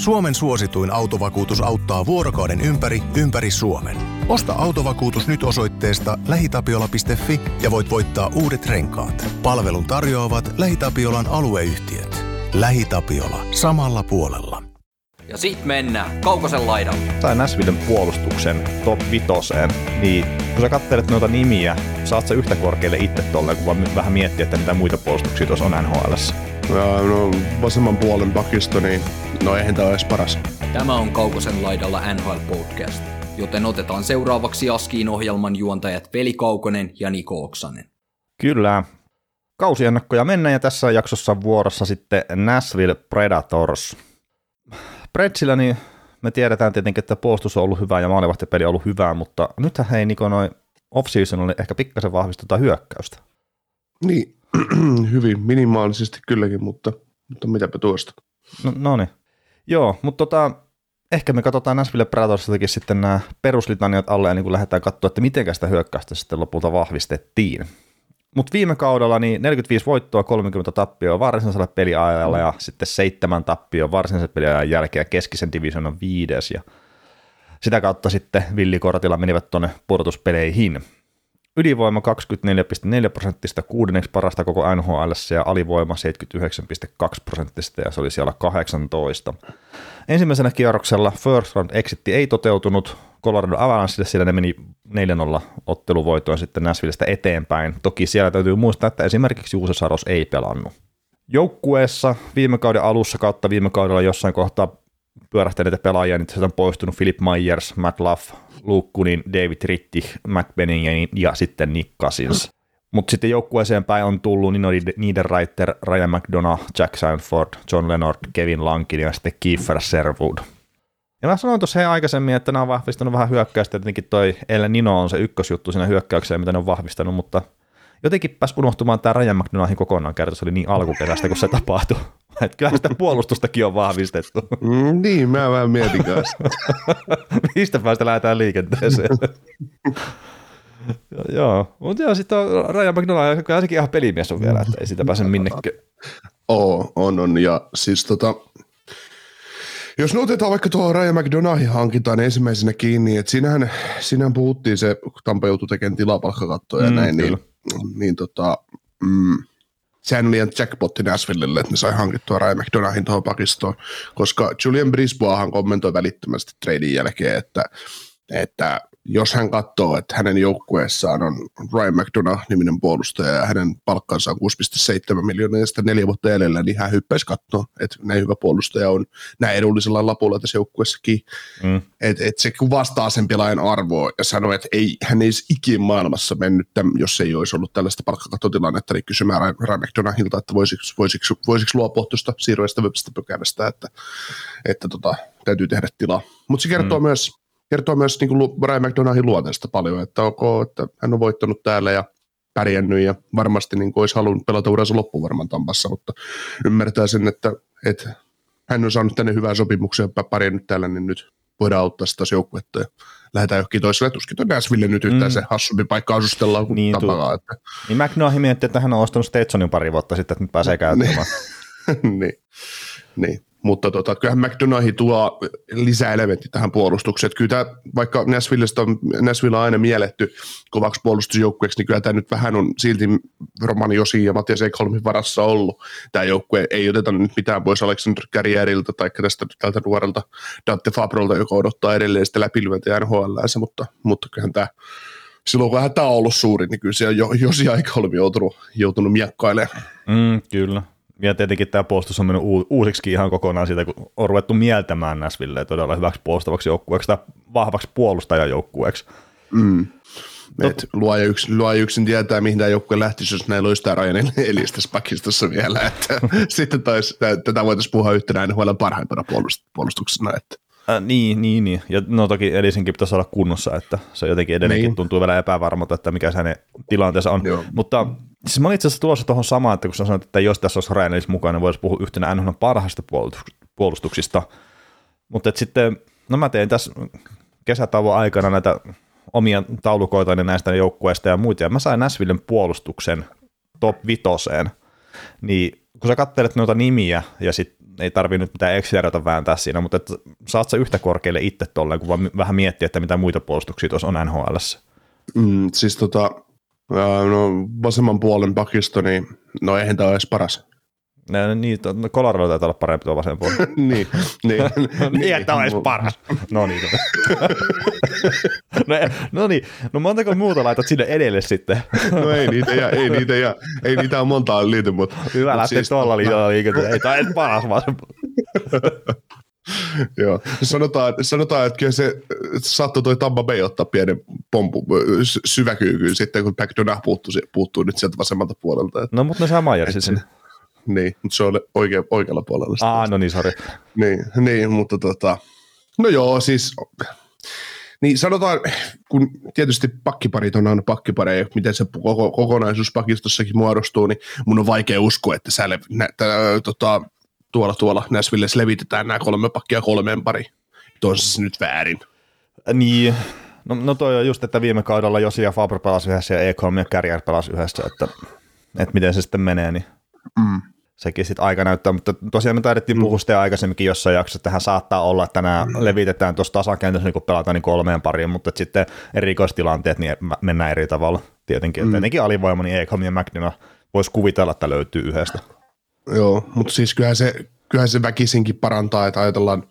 Suomen suosituin autovakuutus auttaa vuorokauden ympäri, ympäri Suomen. Osta autovakuutus nyt osoitteesta lähitapiola.fi ja voit voittaa uudet renkaat. Palvelun tarjoavat LähiTapiolan alueyhtiöt. LähiTapiola. Samalla puolella. Ja sit mennään Kaukosen laidalla. Sain Näsvillen puolustuksen top vitoseen, niin kun sä katselet noita nimiä, saat sä yhtä korkealle itse tolleen, kun vaan vähän miettiä, että mitä muita puolustuksia tuossa on nhl Ja, no, vasemman puolen pakisto, niin no eihän tämä edes paras. Tämä on Kaukosen laidalla NHL Podcast, joten otetaan seuraavaksi Askiin ohjelman juontajat Veli Kaukonen ja Niko Oksanen. Kyllä. Kausiennakkoja mennään ja tässä jaksossa vuorossa sitten Nashville Predators. Pretsillä niin me tiedetään tietenkin, että puolustus on ollut hyvä ja maalivahtipeli on ollut hyvää, mutta nythän hei Niko noin off-season oli ehkä pikkasen vahvistetaan hyökkäystä. Niin, hyvin minimaalisesti kylläkin, mutta, mutta mitäpä tuosta. No, no niin. Joo, mutta tota, ehkä me katsotaan Nashville Predatorsistakin sitten nämä peruslitaniot alle ja niin kun lähdetään katsoa, että miten sitä hyökkäystä sitten lopulta vahvistettiin. Mutta viime kaudella niin 45 voittoa, 30 tappioa varsinaisella peliajalla ja sitten seitsemän tappioa varsinaisen peliajan jälkeen keskisen divisionan viides ja sitä kautta sitten villikortilla menivät tuonne pudotuspeleihin. Ylivoima 24,4 prosenttista, kuudenneksi parasta koko NHL ja alivoima 79,2 prosenttista ja se oli siellä 18. Ensimmäisenä kierroksella first round exitti ei toteutunut Colorado Avalanchelle, sillä ne meni 4-0 otteluvoitoon sitten Nashvillestä eteenpäin. Toki siellä täytyy muistaa, että esimerkiksi Juuse Saros ei pelannut. Joukkueessa viime kauden alussa kautta viime kaudella jossain kohtaa pyörähtäneitä pelaajia, niin sieltä on poistunut Philip Myers, Matt Luff, Luke Kunin, David Ritti, Matt Benningen ja sitten Nick Cousins. Mutta sitten joukkueeseen päin on tullut Nino Niederreiter, Ryan McDonough, Jack Sanford, John Leonard, Kevin Lankin ja sitten Kiefer Serwood. Ja mä sanoin tuossa aikaisemmin, että nämä on vahvistanut vähän hyökkäystä, tietenkin toi El Nino on se ykkösjuttu siinä hyökkäykseen, mitä ne on vahvistanut, mutta jotenkin pääsi unohtumaan tämä Ryan McDonoughin kokonaan kerta, se oli niin alkuperäistä, kun se tapahtui. Että kyllä sitä puolustustakin on vahvistettu. Mm, niin, mä vähän mietin kanssa. Mistä päästä lähdetään liikenteeseen? joo, mutta joo, sitten on Ryan McDonough, kyllä sekin ihan pelimies on vielä, että ei sitä pääse minnekään. Oo, on, on, ja siis tota, jos me otetaan vaikka tuohon Ryan McDonaghin hankintaan ensimmäisenä kiinni, että sinähän, sinähän puhuttiin se, kun Tampa joutui tekemään tilapalkkakattoja ja mm, näin, niin, niin tota, mm, sehän oli ihan jackpotti Nashvillelle, että ne sai hankittua Ryan McDonaghin tuohon pakistoon, koska Julian Brisboahan kommentoi välittömästi treidin jälkeen, että, että jos hän katsoo, että hänen joukkueessaan on Ryan McDonough-niminen puolustaja ja hänen palkkansa on 6,7 miljoonaa ja sitten neljä vuotta edellä, niin hän hyppäisi katsoa, että näin hyvä puolustaja on näin edullisella lapulla tässä joukkueessakin. Mm. Että et se kuvastaa sen pelaajan arvoa ja sanoo, että ei, hän ei ikin maailmassa mennyt, tämän, jos ei olisi ollut tällaista palkkakattotilannetta, niin kysymään Ryan McDonaghilta, että voisiko, voisiko, voisiko luopua tuosta siirroista pykälästä, että, että tota, täytyy tehdä tilaa. Mutta se kertoo mm. myös kertoo myös niin kuin Brian McDonaldin luonteesta paljon, että ok, että hän on voittanut täällä ja pärjännyt ja varmasti niin kuin olisi halunnut pelata uransa loppuun varmaan Tampassa, mutta ymmärtää sen, että, että hän on saanut tänne hyvää sopimuksia ja pärjännyt täällä, niin nyt voidaan auttaa sitä joukkuetta ja lähdetään johonkin toiselle. Tuskin tuon Nashville nyt yhtään mm. se hassumpi paikka asustellaan kuin niin, Tampaa. Että... Niin McNaughton mietti, että hän on ostanut Stetsonin pari vuotta sitten, että nyt pääsee käyttämään. niin. niin. Mutta tota, kyllähän McDonough tuo lisää elementti tähän puolustukseen. kyllä tämä, vaikka Nashvillestä on, Nashville on aina mielletty kovaksi puolustusjoukkueeksi, niin kyllä tämä nyt vähän on silti Romani Josi ja Matias Ekholmin varassa ollut. Tämä joukkue ei oteta nyt mitään pois Alexander Carrierilta tai tästä tältä nuorelta Dante Fabrolta, joka odottaa edelleen sitä läpilyöntiä NHL, mutta, mutta kyllähän tämä silloin kun tämä on ollut suuri, niin kyllä siellä Josi Ekholmi on joutunut, joutunut miekkailemaan. Mm, kyllä. Ja tietenkin tämä puolustus on mennyt uusiksi ihan kokonaan siitä, kun on ruvettu mieltämään Näsvilleen todella hyväksi puolustavaksi joukkueeksi tai vahvaksi puolustajajoukkueeksi. Mm. Et luoja, yksin, luoja yksin tietää, mihin tämä joukkue lähtisi, jos näillä olisi tämä Rajan Elistä pakistossa vielä. Että sitten taisi, tätä voitaisiin puhua yhtenä NHL parhaimpana puolustuksena. Että. Äh, niin, niin, niin. Ja no toki Elisinkin pitäisi olla kunnossa, että se jotenkin edelleenkin niin. tuntuu vielä epävarmalta, että mikä se hänen tilanteensa on. Joo. Mutta siis mä olin itse asiassa tulossa tuohon samaan, että kun sä sanoit, että jos tässä olisi Ryan Ellis mukana, niin voisi puhua yhtenä NHL parhaista puolustuksista. Mutta sitten, no mä tein tässä kesätauon aikana näitä omia taulukoita näistä joukkueista ja muita, ja mä sain Näsvillen puolustuksen top vitoseen, niin kun sä katselet noita nimiä ja sitten ei tarvi nyt mitään Excel vääntää siinä, mutta saat sä yhtä korkealle itse tolleen, kun vaan vähän miettiä, että mitä muita puolustuksia tuossa on NHL. Mm, siis tota, no, vasemman puolen pakisto, niin no eihän tämä ole edes paras. No, niin, no Colorado taitaa olla parempi tuo vasen puoli. niin, niin, niin, että on edes paras. No niin. no, no niin, no montako muuta laitat sinne edelle sitten? No ei niitä jää, ei niitä jää, ei niitä on montaa liity, mutta... Hyvä mut lähteä siis tuolla liitolla liikenteen. Ei, tämä ei paras vasen. Joo. Sanotaan, sanotaan, että kyllä se saattoi toi Tampa Bay ottaa pienen pompu sy- syväkyykyyn sitten, kun McDonough puuttuu, puuttuu nyt sieltä vasemmalta puolelta. Et, No mutta ne saa Majersin sinne. niin, mutta se on oikea, oikealla puolella. Aa, no niin, sori. Niin, niin, mutta tota, no joo, siis niin sanotaan, kun tietysti pakkiparit on aina pakkipareja, miten se koko, kokonaisuus pakistossakin muodostuu, niin mun on vaikea uskoa, että sä, nä, tä, tota, tuolla, tuolla Näsvillessä levitetään nämä kolme pakkia kolmeen pari. On se nyt väärin. Niin, no, no toi on just, että viime kaudella Josi ja Faber pelasi yhdessä ja Ekholm ja Kärjär pelasi yhdessä, että, että miten se sitten menee, niin Mm. sekin sitten aika näyttää, mutta tosiaan me taidettiin puhua sitten aikaisemminkin jossain jaksossa, että tähän saattaa olla, että nämä levitetään tuossa tasakentässä, niin kun pelataan niin kolmeen pariin, mutta sitten erikoistilanteet niin mennään eri tavalla tietenkin, että etenkin alivoima, niin Ekholm ja McDonough voisi kuvitella, että löytyy yhdestä. Joo, mutta siis kyllähän se, kyllähän se väkisinkin parantaa, että ajatellaan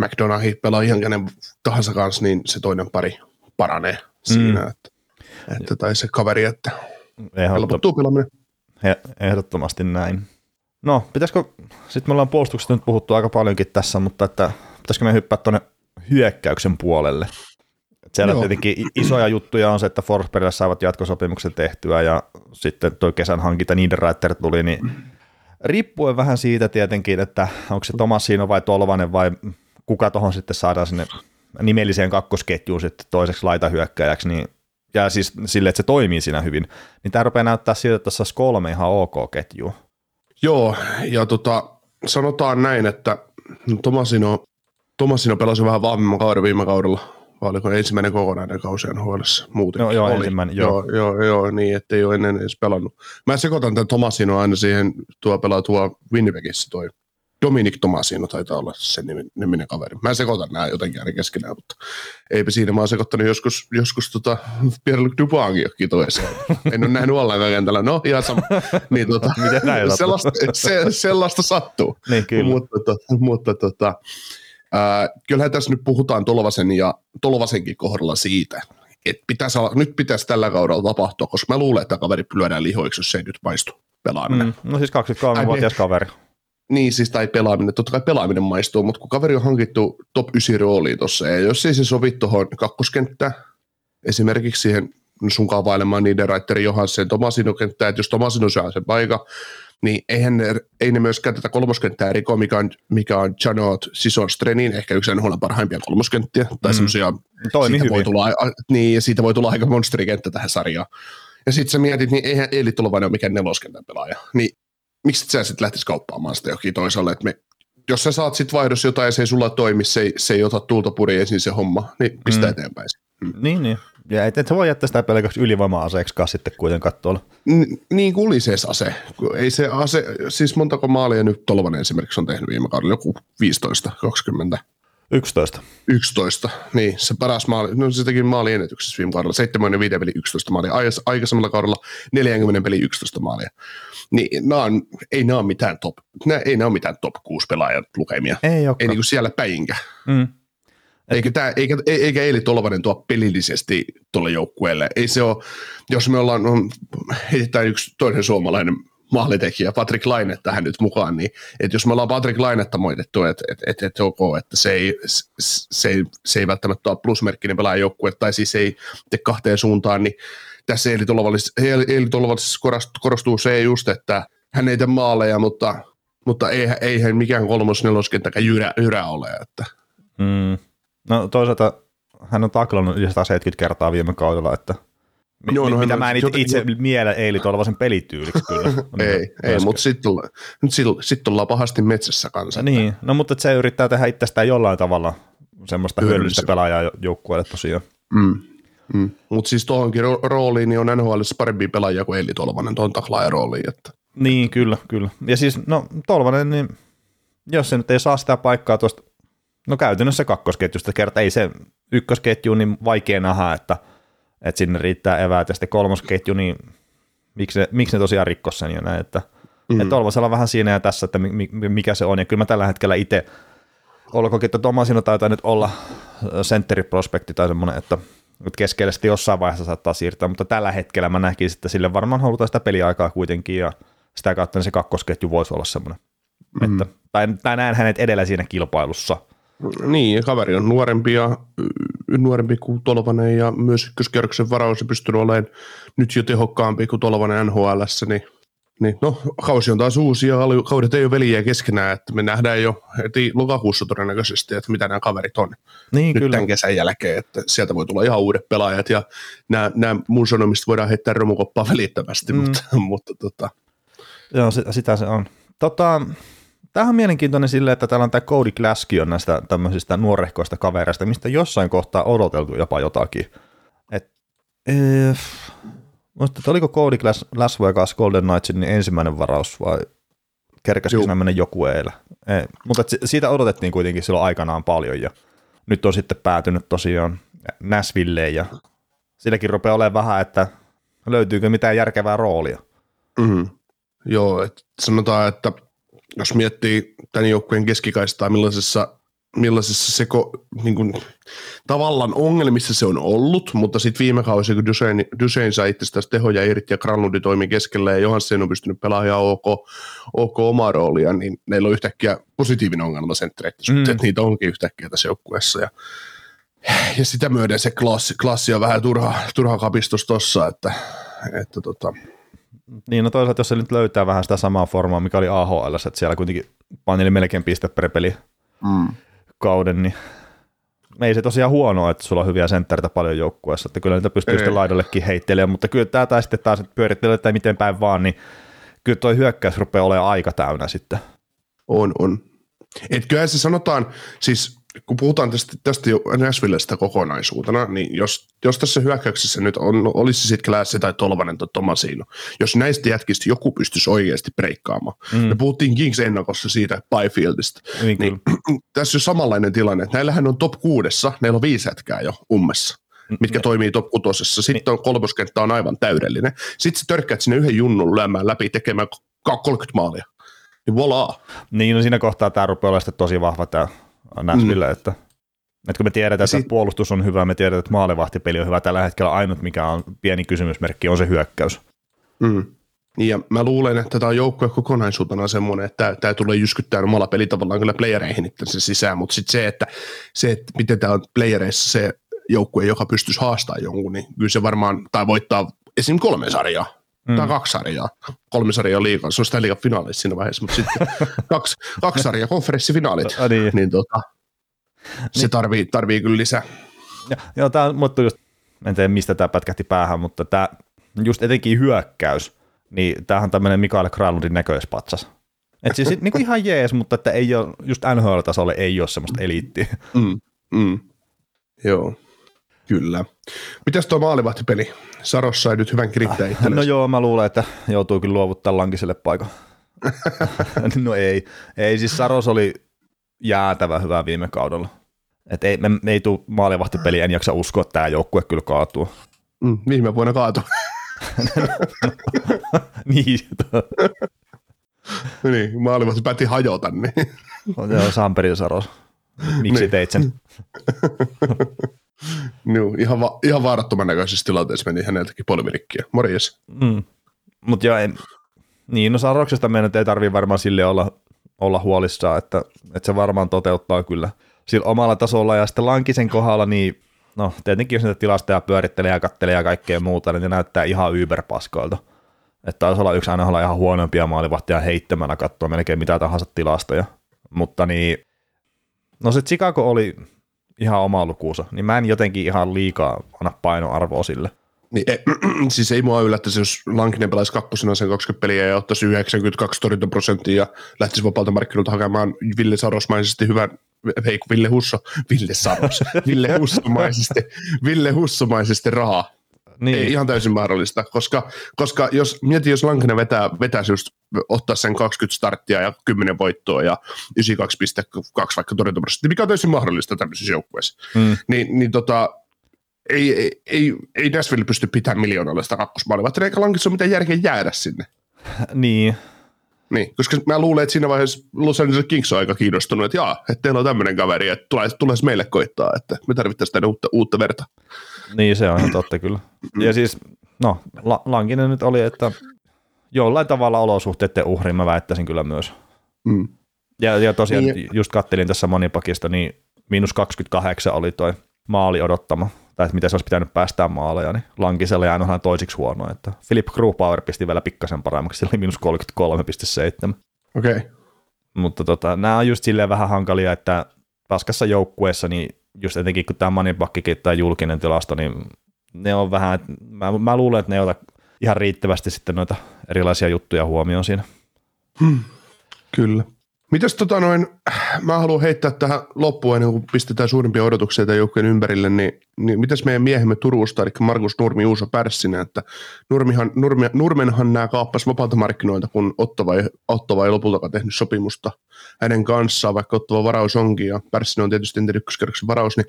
McDonaghi pelaa ihan kenen tahansa kanssa, niin se toinen pari paranee siinä, että, että tai se kaveri, että Ehdottom- helpottuu pelaaminen. ehdottomasti näin. No, pitäisikö, sitten me ollaan puolustuksesta nyt puhuttu aika paljonkin tässä, mutta että pitäisikö me hyppää tuonne hyökkäyksen puolelle? Et siellä Joo. tietenkin isoja juttuja on se, että Forsbergille saivat jatkosopimuksen tehtyä ja sitten tuo kesän hankinta Niederreiter tuli, niin riippuen vähän siitä tietenkin, että onko se Tomasino vai Tolvanen vai kuka tuohon sitten saadaan sinne nimelliseen kakkosketjuun sitten toiseksi laitahyökkäjäksi, niin ja siis sille, että se toimii siinä hyvin, niin tämä rupeaa näyttää siltä, että tässä olisi kolme ihan ok ketjua. Joo, ja tota, sanotaan näin, että Tomasino, Tomasino pelasi vähän vahvemman kauden viime kaudella. Vai oliko ensimmäinen kokonainen kausi NHLssä muuten? Joo, joo, ensimmäinen, joo. joo. Joo, joo, niin, ettei ole ennen edes pelannut. Mä sekoitan tämän Tomasino aina siihen, tuo pelaa tuo Winnipegissä toi Dominic Tomasino taitaa olla sen nimi- niminen kaveri. Mä sekoitan nämä jotenkin aina keskenään, mutta eipä siinä. Mä oon sekoittanut joskus, joskus tota Pierre-Luc Dubois'kin johonkin toiseen. En ole nähnyt ollenkaan kentällä. No, ihan sama. Niin, tota, Miten näin sellaista, se, sellaista sattuu. Niin, kyllä. Mutta, tota, mutta tota, ää, kyllähän tässä nyt puhutaan Tolvasen ja Tolvasenkin kohdalla siitä, että pitäisi nyt pitäisi tällä kaudella tapahtua, koska mä luulen, että kaveri lyödään lihoiksi, jos se ei nyt maistu pelaaminen. Mm. Mm, no siis 23-vuotias kaveri. Niin, siis tai pelaaminen, totta kai pelaaminen maistuu, mutta kun kaveri on hankittu top 9 rooliin tuossa, ja jos ei se sovi tuohon kakkoskenttään, esimerkiksi siihen sun kaavailemaan niiden Reiterin Johansen Tomasino kenttää, että jos Tomasino saa sen paikan, niin eihän ne, ei ne myöskään tätä kolmoskenttää riko, mikä on, mikä on Janot Sison Strenin, ehkä yksi NHL parhaimpia kolmoskenttiä, tai mm. semmoisia, siitä hyvin. voi tulla, niin, ja siitä voi tulla aika monsterikenttä tähän sarjaan. Ja sitten sä mietit, niin eihän Eeli Tolvainen ole mikään neloskentän pelaaja, niin miksi sä sitten lähtisi kauppaamaan sitä johonkin toisaalle, että me, jos sä saat sitten vaihdossa jotain ja se ei sulla toimi, se ei, se ei ota puriin esiin se homma, niin pistä Mm. mm. eteenpäin. se. Niin, niin. Ja et, et voi jättää sitä pelkäksi ylivoima-aseeksikaan sitten kuitenkaan tuolla. N- niin kuin oli se ase. Ei se ase, siis montako maalia nyt Tolvanen esimerkiksi on tehnyt viime kaudella, joku 15, 20, 11. 11. Niin, se paras maali, no se teki maali ennätyksessä viime kaudella, 75 peli 11 maalia, Ais- aikaisemmalla kaudella 40 peli 11 maalia. Niin, nää on, ei nämä ole mitään top, nää, ei nämä ole mitään top 6 pelaajan lukemia. Ei Ei olekaan. niinku siellä päinkä. Mm. Eikä, tää, eikä, ei- eikä Eeli Tolvanen tuo pelillisesti tuolle joukkueelle. Ei se ole, jos me ollaan, no, heitetään yksi toinen suomalainen maalitekijä, Patrick Laine tähän nyt mukaan, niin että jos me ollaan Patrick Lainetta moitettu, että et, et, et, ok, että se ei, se, ei, se ei välttämättä ole plusmerkkinen pelaajoukkue, tai siis ei tee kahteen suuntaan, niin tässä Eeli Tolvallisessa korostuu, korostuu se just, että hän ei tee maaleja, mutta, mutta eihän, eihän mikään kolmos neloskenttäkään jyrä, jyrä ole, että Mm. No toisaalta hän on taklannut yli 170 kertaa viime kaudella, että Joo, no mitä mä en itse, jotenkin- itse miele Eili Tolvasen pelityyliksi kyllä. Ei, ei mutta sitten nyt sil- sit ollaan pahasti metsässä kanssa. Niin, no mutta se yrittää tehdä itsestään jollain tavalla semmoista hyödyllistä pelaajaa jo- joukkueelle tosiaan. Mm. Mm. Mutta siis tuohonkin ro- rooliin niin on NHL parempia pelaajia kuin Eli Tolvanen tuohon taklaajan rooliin. Että. Niin, kyllä, kyllä. Ja siis, no Tolvanen, niin jos se nyt ei saa sitä paikkaa tuosta, no käytännössä kakkosketjusta kertaa, ei se ykkösketju niin vaikea nähdä, että, että sinne riittää eväät, ja sitten kolmosketju, niin miksi ne, miksi ne tosiaan rikkos sen jo näin, että, mm. että Olvasella vähän siinä ja tässä, että mikä se on, ja kyllä mä tällä hetkellä itse, olkoonkin, että Tomasino taitaa nyt olla sentteriprospekti tai semmoinen, että keskelle sitten jossain vaiheessa saattaa siirtää, mutta tällä hetkellä mä näkisin, että sille varmaan halutaan sitä peliaikaa kuitenkin, ja sitä kautta niin se kakkosketju voisi olla semmoinen. Mm. Että, tai, tai näen hänet edellä siinä kilpailussa. Niin, ja kaveri on nuorempi, ja, nuorempi kuin Tolvanen ja myös ykköskierroksen varaus pystynyt olemaan nyt jo tehokkaampi kuin Tolvanen NHL, niin, niin no, kausi on taas uusi ja kaudet ei ole veljiä keskenään, että me nähdään jo heti lokakuussa todennäköisesti, että mitä nämä kaverit on niin, nyt kyllä. tämän kesän jälkeen, että sieltä voi tulla ihan uudet pelaajat ja nämä, nämä mun sanomista voidaan heittää romukoppaa välittömästi, mm. mutta, mutta tota. Joo, sitä se on. Tota, Tämähän on mielenkiintoinen silleen, että täällä on tämä Cody Glaski on näistä tämmöisistä nuorehkoista kavereista, mistä jossain kohtaa odoteltu jopa jotakin. Et, ee, muista, että oliko Cody Glass, Las Vegas Golden Knightsin niin ensimmäinen varaus vai kerkäsikö sinä mennä joku eilen? E, mutta siitä odotettiin kuitenkin silloin aikanaan paljon ja nyt on sitten päätynyt tosiaan Nashvilleen ja silläkin rupeaa olemaan vähän, että löytyykö mitään järkevää roolia. Mm-hmm. Joo, että sanotaan, että jos miettii tämän joukkueen keskikaistaa, millaisessa, millaisessa seko, niin kuin, tavallaan ongelmissa se on ollut, mutta sitten viime kausi, kun Dusein, Dusein sai itse tehoja irti ja Granludi toimi keskellä ja Johansson on pystynyt pelaamaan ok, ok omaa roolia, niin meillä on yhtäkkiä positiivinen ongelma senttereiden mm. että niitä onkin yhtäkkiä tässä joukkueessa. Ja, ja sitä myöden se klassi, klassi on vähän turha, turha kapistus tossa, että, että tota, niin, no toisaalta jos se nyt löytää vähän sitä samaa formaa, mikä oli AHL, että siellä kuitenkin paineli melkein piste per peli mm. kauden, niin ei se tosiaan huono, että sulla on hyviä sentteritä paljon joukkueessa, että kyllä niitä pystyy sitten laidallekin heittelemään, mutta kyllä tämä tai sitten taas pyörittelee tai miten päin vaan, niin kyllä tuo hyökkäys rupeaa olemaan aika täynnä sitten. On, on. Et kyllä se sanotaan, siis kun puhutaan tästä, tästä Nashvillestä kokonaisuutena, niin jos, jos tässä hyökkäyksessä nyt on, olisi sitten Klassi tai Tolvanen tai Tomasino, jos näistä jätkistä joku pystyisi oikeasti breikkaamaan. Mm. Me puhuttiin Kings ennakossa siitä Byfieldista. Niin, niin tässä on samanlainen tilanne, että näillähän on top kuudessa, neillä on viisi jätkää jo ummessa mitkä ne. toimii top kutosessa. Sitten on kolmoskenttä on aivan täydellinen. Sitten sä törkkäät sinne yhden junnun lyömään läpi tekemään 30 maalia. Niin voilà. Niin, no siinä kohtaa tämä rupeaa olemaan tosi vahva tämä Nashville, mm. että, että kun me tiedetään, että sit... puolustus on hyvä, me tiedetään, että maalevahtipeli on hyvä, tällä hetkellä ainut, mikä on pieni kysymysmerkki, on se hyökkäys. Mm. Ja mä luulen, että tämä on joukkue kokonaisuutena semmoinen, että tämä tulee jyskyttää omalla pelitavallaan kyllä playereihin se sisään, mutta sitten se, että, se, että miten tämä on playereissa se joukkue, joka pystyisi haastamaan jonkun, niin kyllä se varmaan, tai voittaa esim. kolme sarjaa, mm. tai kaksi sarjaa, kolme sarjaa liikaa, se on sitä liikan finaalissa siinä vaiheessa, mutta sitten kaksi, kaksi sarjaa, konferenssifinaalit, A, niin. niin tota, se niin. tarvii, tarvii kyllä lisää. Ja, joo, tämä mutta just, en tiedä mistä tämä pätkähti päähän, mutta tämä just etenkin hyökkäys, niin tämähän on tämmöinen Mikael Kralundin näköispatsas. Et siis niin kuin ihan jees, mutta että ei ole, just NHL-tasolle ei ole semmoista eliittiä. Mm, mm. Joo. Kyllä. Mitäs tuo maalivahtipeli? Saros sai nyt hyvän kirittää ah, No joo, mä luulen, että joutuu kyllä luovuttaa lankiselle paikan. no ei. Ei, siis Saros oli jäätävä hyvä viime kaudella. Et ei, me, me ei tule maalivahtipeliä, en jaksa uskoa, että tämä joukkue kyllä kaatuu. Mm, viime vuonna kaatui. niin. niin, maalivahti päätti hajota. Niin. Joo, Samperi Saros. Miksi niin. teit sen? no, ihan, va- ihan vaarattoman näköisessä tilanteessa meni häneltäkin polvirikkiä. Morjes. Mm. Mutta joo, en, niin, no Saroksesta meidän ei tarvitse varmaan sille olla, olla huolissaan, että, että se varmaan toteuttaa kyllä sillä omalla tasolla. Ja sitten Lankisen kohdalla, niin no tietenkin jos niitä tilastoja pyörittelee ja kattelee ja kaikkea muuta, niin ne näyttää ihan yberpaskoilta. Että taisi olla yksi aina ihan huonompia maalivahtia heittämällä katsoa melkein mitä tahansa tilastoja. Mutta niin, no se Chicago oli ihan oma lukuunsa, niin mä en jotenkin ihan liikaa anna painoarvoa sille. Niin, ei, siis ei mua yllättäisi, jos Lankinen pelaisi kakkosena sen 20 peliä ja ottaisi 92 torjuntaprosenttia ja lähtisi vapaalta markkinoilta hakemaan Ville Sarosmaisesti hyvän, ei Ville Husso, Ville Saros, Ville Hussomaisesti, Ville Hussomaisesti rahaa. Niin. Ei ihan täysin mahdollista, koska, koska jos mieti, jos Lankinen vetää, vetäisi just ottaa sen 20 starttia ja 10 voittoa ja 92,2 vaikka torjuntaprosenttia, mikä on täysin mahdollista tämmöisessä joukkueessa, mm. niin, niin tota, ei, ei, ei, ei Nashville pysty pitämään miljoonalla sitä kakkosmaalia, eikä Lankissa ole mitään järkeä jäädä sinne. niin, niin, koska mä luulen, että siinä vaiheessa Los Angeles Kings on aika kiinnostunut, että jaa, että teillä on tämmöinen kaveri, että tulee, tulee meille koittaa, että me tarvittaisiin tänne uutta, uutta verta. Niin, se on ihan totta kyllä. Mm. Ja siis, no, la, Lankinen nyt oli, että jollain tavalla olosuhteiden uhri mä väittäisin kyllä myös. Mm. Ja, ja tosiaan niin. just kattelin tässä monipakista, niin miinus 28 oli toi maali odottama, tai että miten se olisi pitänyt päästää maaleja, niin Lankisella jäänyt ihan toisiksi huono, että Philip Grubauer pisti vielä pikkasen paremmaksi, sillä oli miinus 33,7. Okei. Okay. Mutta tota, nämä on just silleen vähän hankalia, että paskassa joukkueessa, niin just etenkin kun tämä Moneypakkikin tai julkinen tilasto, niin ne on vähän, mä, mä luulen, että ne ei ota ihan riittävästi sitten noita erilaisia juttuja huomioon siinä. Hmm. Kyllä. Mitäs tota noin, mä haluan heittää tähän loppuun ennen kuin pistetään suurimpia odotuksia tämän joukkueen ympärille, niin, niin mitäs meidän miehemme Turusta, eli Markus Nurmi Uuso Pärssinen, että Nurmihan, Nurmi, Nurmenhan nämä kaappas vapaalta markkinoilta, kun Ottava ei, Ottava ei lopultakaan tehnyt sopimusta hänen kanssaan, vaikka Ottava varaus onkin, ja Pärssinen on tietysti entä ykköskerroksen varaus, niin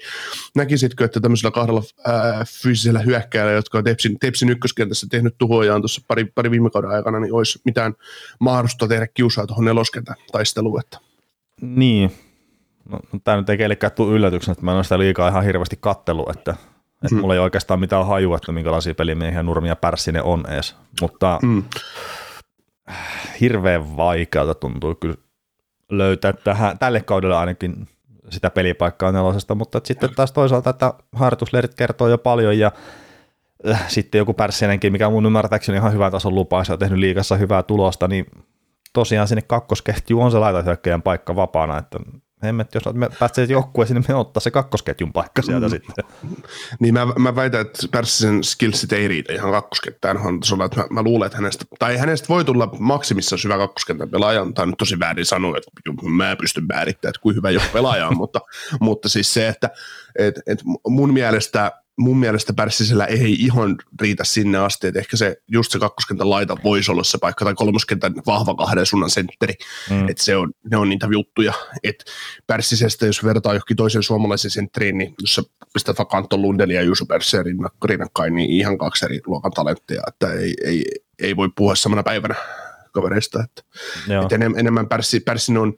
näkisitkö, että tämmöisellä kahdella ää, fyysisellä hyökkäällä, jotka on Tepsin, Tepsin ykköskentässä tehnyt tuhojaan tuossa pari, pari viime kauden aikana, niin olisi mitään mahdollisuutta tehdä kiusaa tuohon neloskentän taisteluun? Aluetta. Niin. No, tämä nyt ei kellekään tule yllätyksenä, että mä en ole sitä liikaa ihan hirveästi kattellut, että, että mm. mulla ei oikeastaan mitään hajua, että minkälaisia pelimiehiä Nurmi ja Pärssinen on edes, mutta mm. hirveän vaikealta tuntuu kyllä löytää tähän, tälle kaudelle ainakin sitä pelipaikkaa nelosesta, mutta sitten taas toisaalta, että harjoitusleirit kertoo jo paljon ja äh, sitten joku Pärssinenkin, mikä mun ymmärtääkseni ihan hyvä tason lupa, ja on tehnyt liikassa hyvää tulosta, niin tosiaan sinne kakkosketju on se laitahyökkäjän paikka vapaana, että hemmet, jos me pääsee joukkueeseen, niin me ottaa se kakkosketjun paikka sieltä mm. sitten. Niin mä, mä väitän, että Pärssisen skillsit ei riitä ihan kakkoskentään tasolla, että mä, mä, luulen, että hänestä, tai hänestä voi tulla maksimissa hyvä kakkoskentän pelaaja, tai nyt tosi väärin sanoa, että mä pystyn määrittämään, että kuin hyvä joku pelaaja on, mutta, mutta siis se, että et, et mun mielestä mun mielestä Pärssisellä ei ihan riitä sinne asti, että ehkä se just se kakkoskentän laita voisi olla se paikka, tai kolmoskentän vahva kahden suunnan sentteri, mm. että se on, ne on niitä juttuja, että Pärssisestä, jos vertaa johonkin toisen suomalaisen sentteriin, niin jos sä pistät vaikka Anton Lundeli ja Juuso Pärssiä rinnakkain, niin ihan kaksi eri luokan talentteja, että ei, ei, ei voi puhua samana päivänä kavereista, että, että enemmän Pärssi, Pärssin on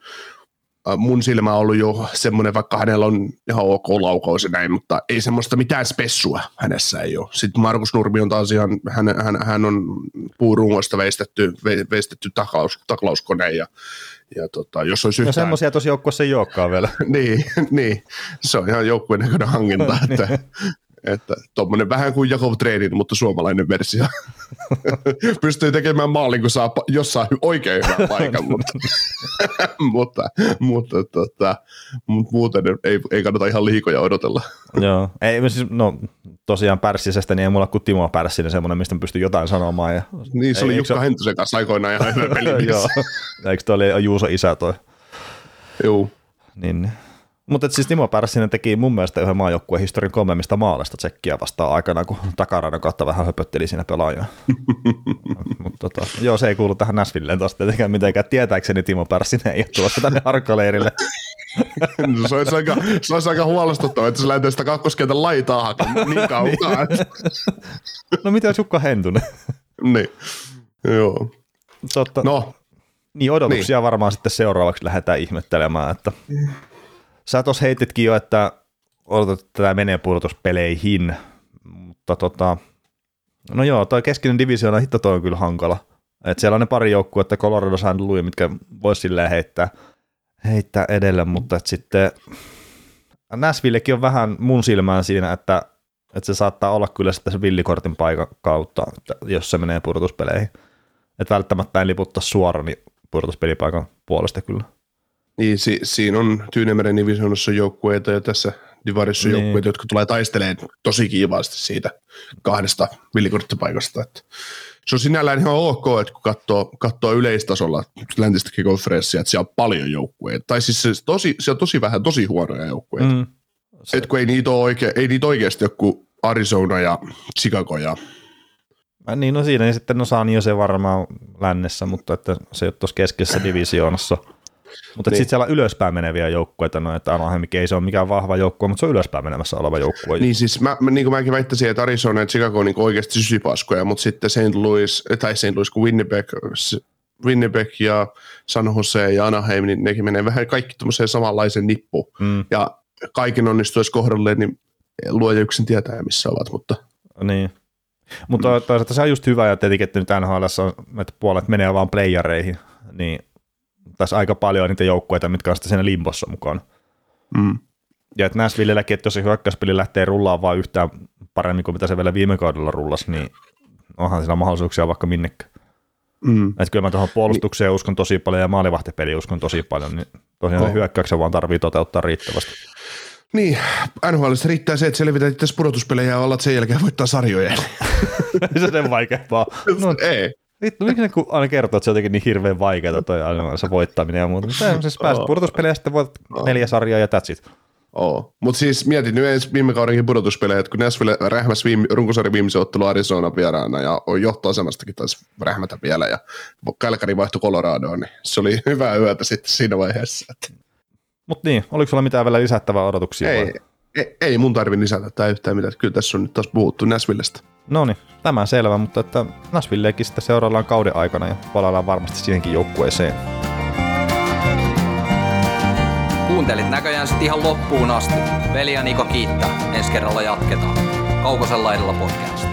mun silmä on ollut jo semmoinen, vaikka hänellä on ihan ok laukaus ja näin, mutta ei semmoista mitään spessua hänessä ei ole. Sitten Markus Nurmi on taas ihan, hän, hän, hän on puurungosta veistetty, ve, veistetty taklaus, taklauskone ja, ja tota, jos olisi no yhtään... No semmoisia tosi joukkueessa ei olekaan vielä. niin, niin, se on ihan joukkueen näköinen hankinta, että että tuommoinen vähän kuin Jakov Treenin, mutta suomalainen versio. Pystyy tekemään maalin, kun saa jossain oikein hyvän paikan, mutta, mutta, mutta, tota, mutta muuten ei, ei kannata ihan liikoja odotella. Joo, ei, siis, no tosiaan Pärssisestä, niin ei mulla kuin Timo Pärssinen semmoinen, mistä pystyy jotain sanomaan. Ja, niin, se oli ei, Jukka se... Hentusen kanssa aikoinaan ihan hyvä peli. Joo, eikö toi oli Juuso isä toi? Joo. Niin, mutta siis Timo Pärssinen teki mun mielestä yhden maajoukkueen historian kolmemmista maalista tsekkiä vastaan aikana, kun takaradan kautta vähän höpötteli siinä pelaajaa. Mutta tota, joo, se ei kuulu tähän Näsvilleen taas tietenkään mitenkään. Tietääkseni Timo Pärssinen ei ole tulossa tänne harkkaleirille. no, se, olisi aika, se olisi aika huolestuttavaa, että se lähtee sitä kakkoskentän laitaa niin kaukaa. no mitä jos Jukka Hentunen? niin, joo. Totta. No, niin odotuksia niin. varmaan sitten seuraavaksi lähdetään ihmettelemään, että Sä tuossa heititkin jo, että odotat, että tämä menee pudotuspeleihin, mutta tota, no joo, toi keskinen divisioona hitto toi on kyllä hankala. Et siellä on ne pari että Colorado St. Louis, mitkä vois silleen heittää, heittää edelle, mutta et sitten Nashvillekin on vähän mun silmään siinä, että, että se saattaa olla kyllä sitten se villikortin paikan kautta, että jos se menee pudotuspeleihin. Että välttämättä en liputtaa suoraan niin pudotuspelipaikan puolesta kyllä. Niin, si- siinä on Tyynemeren divisioonassa joukkueita ja tässä Divarissa niin. joukkueita, jotka tulee taistelemaan tosi kiivaasti siitä kahdesta villikorttipaikasta. Että se on sinällään ihan ok, että kun katsoo, katsoo yleistasolla läntistäkin konferenssia, että siellä on paljon joukkueita. Tai siis se, tosi, siellä on tosi vähän tosi huonoja joukkueita. Mm. Se... Et kun ei niitä, ole oike, ei niitä oikeasti joku Arizona ja Chicago ja Niin, no siinä niin sitten no San se varmaan lännessä, mutta että se ei ole tuossa keskisessä divisioonassa. Mutta niin. sitten siellä on ylöspäin meneviä joukkueita, no, että Anaheim ei se ole mikään vahva joukkue, mutta se on ylöspäin menemässä oleva joukkue. Niin siis mä, niin kuin mäkin väittäisin, että Arizona ja Chicago on niin oikeasti sysipaskoja, mutta sitten St. Louis, tai St. Louis kuin Winnipeg, Winnipeg ja San Jose ja Anaheim, niin nekin menee vähän kaikki tuommoiseen samanlaisen nippuun. Mm. Ja kaiken onnistuisi kohdalleen, niin luoja yksin tietää, missä ovat, mutta... Niin. Mutta mm. toisaalta se on just hyvä, ja tietenkin, että nyt NHL on, että puolet menee vaan playereihin, niin tässä aika paljon niitä joukkueita, mitkä on sitten siinä limbossa mukaan. Mm. Ja että Nashvillelläkin, että jos se hyökkäyspeli lähtee rullaan vaan yhtään paremmin kuin mitä se vielä viime kaudella rullasi, niin onhan siinä mahdollisuuksia vaikka minnekään. Mm. Että kyllä mä tuohon puolustukseen niin. uskon tosi paljon ja maalivahtipeliin uskon tosi paljon, niin tosiaan oh. hyökkäyksen vaan tarvii toteuttaa riittävästi. Niin, NHL riittää se, että selvitään tässä pudotuspelejä ja olla sen jälkeen voittaa sarjoja. se on vaikeampaa. No, ei. Vittu, miksi ne aina kertoo, että se on jotenkin niin hirveän vaikeaa toi aina se voittaminen ja muuta. Mutta siis pääset oh. pudotuspelejä sitten voit oh. neljä sarjaa ja that's it. Oo. Mutta siis mietin nyt ensi viime kaudenkin pudotuspelejä, että kun Nashville rähmäs viime, runkosarjan viimeisen ottelu Arizona vieraana ja on johtoasemastakin taisi rähmätä vielä ja Kälkäri vaihtui Coloradoon, niin se oli hyvää yötä sitten siinä vaiheessa. Mutta niin, oliko sulla mitään vielä lisättävää odotuksia? Ei, ei, ei mun tarvi lisätä tai yhtään mitään, kyllä tässä on nyt taas puhuttu Nashvillestä. No niin, tämä selvä, mutta että Nashvillekin sitten seuraillaan kauden aikana ja palaillaan varmasti siihenkin joukkueeseen. Kuuntelit näköjään sitten ihan loppuun asti. Veli ja Niko kiittää. Ensi kerralla jatketaan. Kaukosella edellä podcast.